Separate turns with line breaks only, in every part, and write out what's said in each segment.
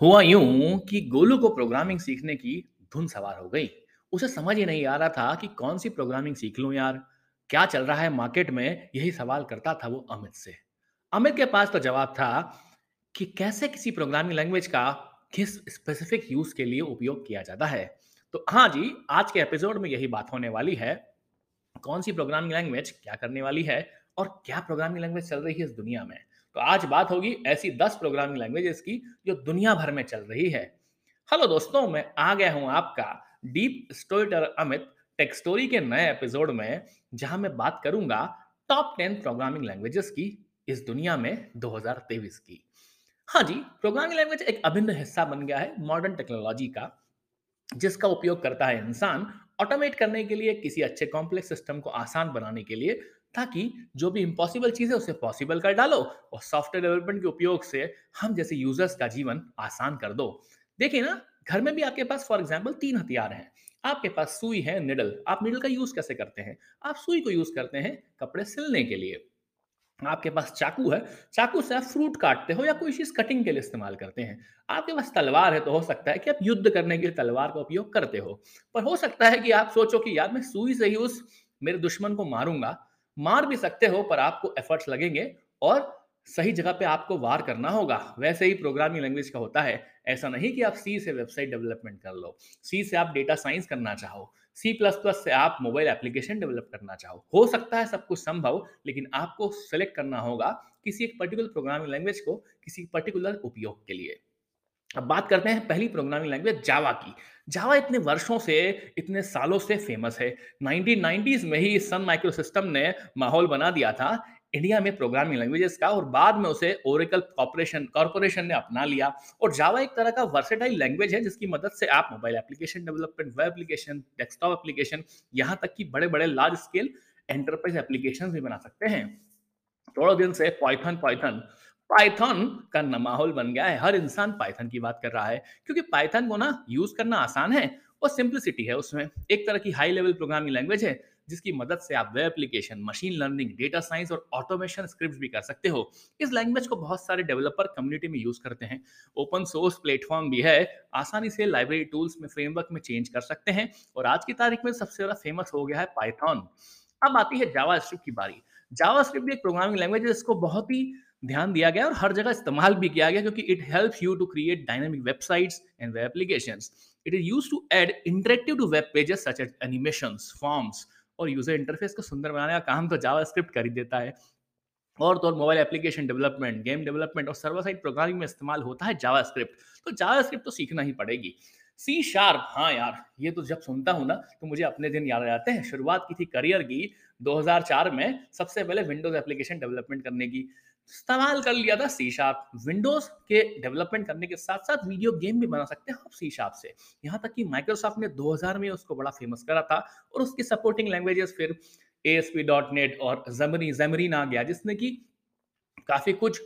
हुआ यूँ कि गोलू को प्रोग्रामिंग सीखने की धुन सवार हो गई। उसे समझ ही नहीं आ रहा था कि कौन सी प्रोग्रामिंग सीख लूँ यार। क्या चल रहा है मार्केट में? यही सवाल करता था वो अमित से। अमित के पास तो जवाब था कि कैसे किसी प्रोग्रामिंग लैंग्वेज का किस स्पेसिफिक यूज़ के लिए उपयोग किया जाता है। तो हाँ जी, आज के एपिसोड में यही बात होने वाली है। कौन सी प्रोग्रामिंग लैंग्वेज क्या करने वाली है और क्या प्रोग्रामिंग लैंग्वेज चल रही है इस दुनिया में? तो आज बात होगी ऐसी दस प्रोग्रामिंग लैंग्वेजेस की जो दुनिया भर में चल रही है। हेलो दोस्तों, मैं आ गया हूँ आपका deep storyteller Amit tech story के नए एपिसोड में, जहाँ मैं बात करूँगा टॉप टेन प्रोग्रामिंग लैंग्वेजेस की इस दुनिया में 2023 की। हाँ जी प्रोग्रामिंग लैंग्वेज एक अभिन्न हिस्सा बन गया है मॉडर्न टेक्नोलॉजी का, जिसका उपयोग करता है इंसान ऑटोमेट करने के लिए, किसी अच्छे कॉम्प्लेक्स सिस्टम को आसान बनाने के लिए ताकि जो भी इम्पॉसिबल चीज़ है, उसे पॉसिबल कर डालो और सॉफ्टवेयर डेवलपमेंट के उपयोग से हम जैसे यूज़र्स का जीवन आसान कर दो। देखिए ना, घर में भी आपके पास फॉर एग्ज़ाम्पल तीन हथियार हैं। आपके पास सुई है निडल आप निडल का यूज़ कैसे करते हैं? आप सुई को यूज़ करते हैं कपड़े सिलने के लिए। आपके पास चाकू है, चाकू से आप फ्रूट काटते हो या कोई चीज़ कटिंग के लिए इस्तेमाल करते हैं। आपके पास तलवार है तो हो सकता है कि आप युद्ध करने के लिए तलवार का उपयोग करते हो। पर हो सकता है कि आप सोचो कि यार, मैं सुई से ही उस मेरे दुश्मन को मारूँगा मार भी सकते हो, पर आपको एफर्ट्स लगेंगे और सही जगह पे आपको वार करना होगा। वैसे ही प्रोग्रामिंग लैंग्वेज का होता है, ऐसा नहीं कि आप सी से वेबसाइट डेवलपमेंट कर लो। सी से आप डेटा साइंस करना चाहो सी प्लस प्लस से आप मोबाइल एप्लीकेशन डेवलप करना चाहो। हो सकता है सब कुछ संभव, लेकिन आपको सेलेक्ट करना होगा किसी एक पर्टिकुलर प्रोग्रामिंग लैंग्वेज को किसी पर्टिकुलर उपयोग के लिए। अब बात करते हैं पहली प्रोग्रामिंग लैंग्वेज जावा की। जावा इतने वर्षों से, इतने सालों से फ़ेमस है। 1990s में ही सन माइक्रो सिस्टम ने माहौल बना दिया था इंडिया में प्रोग्रामिंग लैंग्वेजेस का और बाद में उसे ओरेकल कॉर्पोरेशन कॉर्पोरेशन ने अपना लिया। और जावा एक तरह का वर्सेटाइल लैंग्वेज है जिसकी मदद से आप mobile application development web application desktop application यहाँ तक कि बड़े बड़े लार्ज स्केल एंटरप्राइज एप्लीकेशन भी बना सकते हैं। थोड़ा दिन से पॉइथन पाइथन पाइथन का माहौल बन गया है। हर इंसान पाइथन की बात कर रहा है, क्योंकि पाइथन को ना यूज़ करना आसान है और सिंप्लिसिटी है उसमें। एक तरह की हाई लेवल प्रोग्रामिंग लैंग्वेज है, जिसकी मदद से आप web application, machine learning, data science और ऑटोमेशन स्क्रिप्ट भी कर सकते हो। इस लैंग्वेज को बहुत सारे डेवलपर कम्युनिटी में यूज़ करते हैं। ओपन सोर्स प्लेटफॉर्म भी है, आसानी से लाइब्रेरी टूल्स में, फ्रेमवर्क में चेंज कर सकते हैं और आज की तारीख में सबसे ज़्यादा फ़ेमस हो गया है पाइथन। अब आती है जावा की बारी। जावा भी एक प्रोग्रामिंग लैंग्वेज है, जिसको बहुत ही ध्यान दिया गया और हर जगह इस्तेमाल भी किया गया क्योंकि it help you to create dynamic websites and web applications it is use to add interactive to web pages such as animations forms और यूज़र इंटरफेस को सुंदर बनाने का काम तो जावा स्क्रिप्ट कर ही देता है। और तो mobile application development game development और सर्वर साइड प्रोग्रामिंग में इस्तेमाल होता है जावा स्क्रिप्ट तो जावा स्क्रिप्ट तो सीखना ही पड़ेगी। C sharp. हाँ यार, ये तो जब सुनता हूँ ना तो मुझे अपने दिन याद आ जाते हैं। शुरुआत की थी करियर की 2004 में, सबसे पहले विंडोज़ एप्लीकेशन डेवलपमेंट करने की। इस्तेमाल कर लिया था सी शार्प। विंडोज़ के डेवलपमेंट करने के साथ साथ वीडियो गेम भी बना सकते हैं आप सी शार्प से। यहाँ तक कि माइक्रोसॉफ्ट ने 2000 में उसको बड़ा फ़ेमस करा था और उसकी सपोर्टिंग लैंग्वेजेस फिर ASP.NET और जमरी जमरीन आ गया, जिसने कि काफ़ी कुछ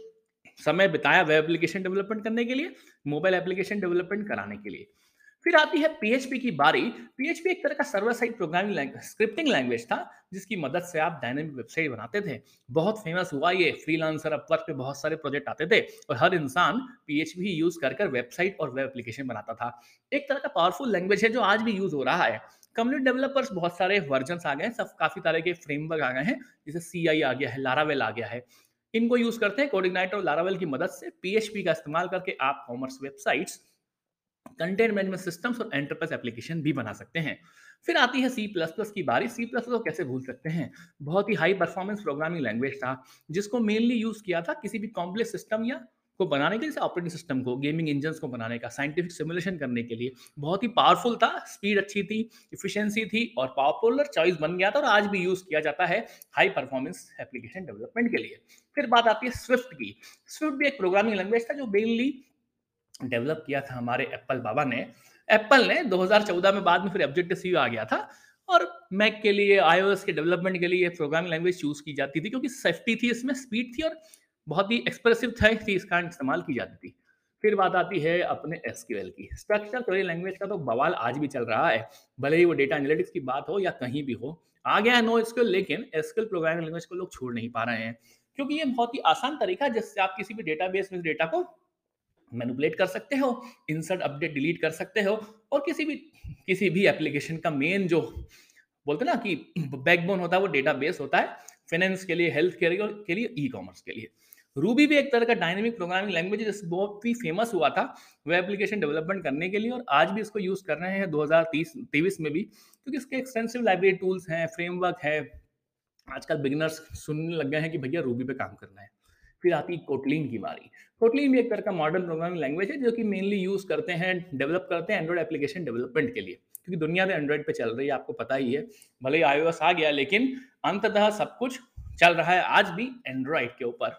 समय बिताया वेब एप्लीकेशन डेवलपमेंट करने के लिए, मोबाइल एप्लीकेशन डेवलपमेंट कराने के लिए। फिर आती है पीएचपी की बारी। पीएचपी एक तरह का server side programming scripting language था, जिसकी मदद से आप डायनेमिक वेबसाइट बनाते थे। बहुत फ़ेमस हुआ ये फ्रीलांसर अपवर्क पे बहुत सारे प्रोजेक्ट आते थे और हर इंसान पीएचपी यूज़ कर कर वेबसाइट और वेब एप्लीकेशन बनाता था। एक तरह का पावरफुल लैंग्वेज है जो आज भी यूज़ हो रहा है। कम्युनिटी डेवलपर्स बहुत सारे वर्जन आ गए हैं, सब काफ़ी तरह के फ्रेमवर्क आ गए हैं, जैसे CI आ गया है लारावेल आ गया है। इनको यूज़ करते हैं कोडिग्नाइट और लारावेल की मदद से पीएचपी का इस्तेमाल करके आप commerce websites content management systems और एंटरप्राइज एप्लीकेशन भी बना सकते हैं। फिर आती है सी प्लस प्लस की बारी। सी प्लस प्लस कैसे भूल सकते हैं? बहुत ही हाई परफॉर्मेंस प्रोग्रामिंग लैंग्वेज था, जिसको मेनली यूज़ किया था किसी भी कॉम्प्लेक्स सिस्टम या को बनाने के लिए ऑपरेटिंग सिस्टम को गेमिंग इंजन को बनाने का साइंटिफिक सिमुलेशन करने के लिए। बहुत ही पावरफुल था स्पीड अच्छी थी इफिशियंसी थी और पॉपुलर चॉइस बन गया था और आज भी यूज़ किया जाता है हाई परफॉर्मेंस एप्लीकेशन डेवलपमेंट के लिए। फिर बात आती है स्विफ्ट की। स्विफ्ट भी एक प्रोग्रामिंग लैंग्वेज था जो मेनली डेवलप किया था हमारे एप्पल बाबा ने। एप्पल ने 2014 में बाद में फिर ऑब्जेक्टिव सी आ गया था और मैक के लिए आईओएस के डेवलपमेंट के लिए प्रोग्रामिंग लैंग्वेज चूज़ की जाती थी क्योंकि सेफ्टी थी इसमें स्पीड थी और बहुत ही एक्सप्रेसिव था थी इसका इस्तेमाल की जाती थी। फिर बात आती है अपने एसक्यूएल की। स्ट्रक्चर क्वेरी लैंग्वेज का तो बवाल आज भी चल रहा है, भले ही वो डेटा एनालिटिक्स की बात हो या कहीं भी हो। आ गया है नो एसक्यूएल लेकिन एसक्यूएल प्रोग्रामिंग लैंग्वेज को लोग छोड़ नहीं पा रहे हैं, क्योंकि ये बहुत ही आसान तरीका है जिससे आप किसी भी डेटाबेस में डेटा को मैनिपुलेट कर सकते हो इंसर्ट अपडेट डिलीट कर सकते हो, और किसी भी किसी भी एप्लीकेशन का मेन जो बोलते ना कि बैकबोन होता है, वो डेटाबेस होता है फाइनेंस के लिए हेल्थ केयर के लिए ई कॉमर्स के लिए। रूबी भी एक तरह का डायनेमिक प्रोग्रामिंग लैंग्वेज है बहुत ही फ़ेमस हुआ था वह एप्लीकेशन डेवलपमेंट करने के लिए, और आज भी इसको यूज़ कर रहे हैं 2030 तेईस में भी, क्योंकि इसके एक्सटेंसिव लाइब्रेरी टूल्स हैं फ्रेमवर्क है। आजकल बिगिनर्स सुनने लग गए हैं कि भैया रूबी पे काम करना है। फिर आती कोटलिन की बारी। कोटलिन भी एक तरह का मॉडर्न प्रोग्रामिंग लैंग्वेज है जो कि मेनली यूज़ करते हैं डेवलप करते हैं एंड्रॉइड एप्लीकेशन डेवलपमेंट के लिए। क्योंकि दुनिया में एंड्रॉइड पे चल रही है, आपको पता ही है। भले ही आई आ गया, लेकिन अंततः सब कुछ चल रहा है आज भी एंड्रॉइड के ऊपर।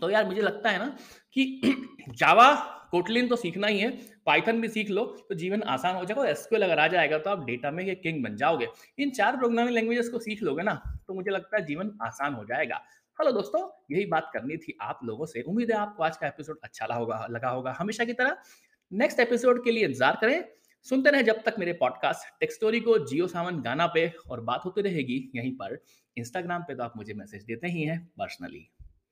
तो यार, मुझे लगता है ना कि जावा कोटलिन तो सीखना ही है। पाइथन भी सीख लो तो जीवन आसान हो जाएगा। और एसक्यूएल अगर आ जाएगा तो आप डेटा में किंग बन जाओगे। इन चार प्रोग्रामिंग लैंग्वेजेस को सीख लोगे ना तो मुझे लगता है जीवन आसान हो जाएगा। हेलो दोस्तों, यही बात करनी थी आप लोगों से। उम्मीद है आपको आज का एपिसोड अच्छा लगा होगा लगा होगा हमेशा की तरह। नेक्स्ट एपिसोड के लिए इंतज़ार करें। सुनते रहे जब तक मेरे पॉडकास्ट टेक्स्टोरी को जियो सावन गाना पे और बात होती रहेगी यहीं पर। इंस्टाग्राम पे तो आप मुझे मैसेज देते ही हैं पर्सनली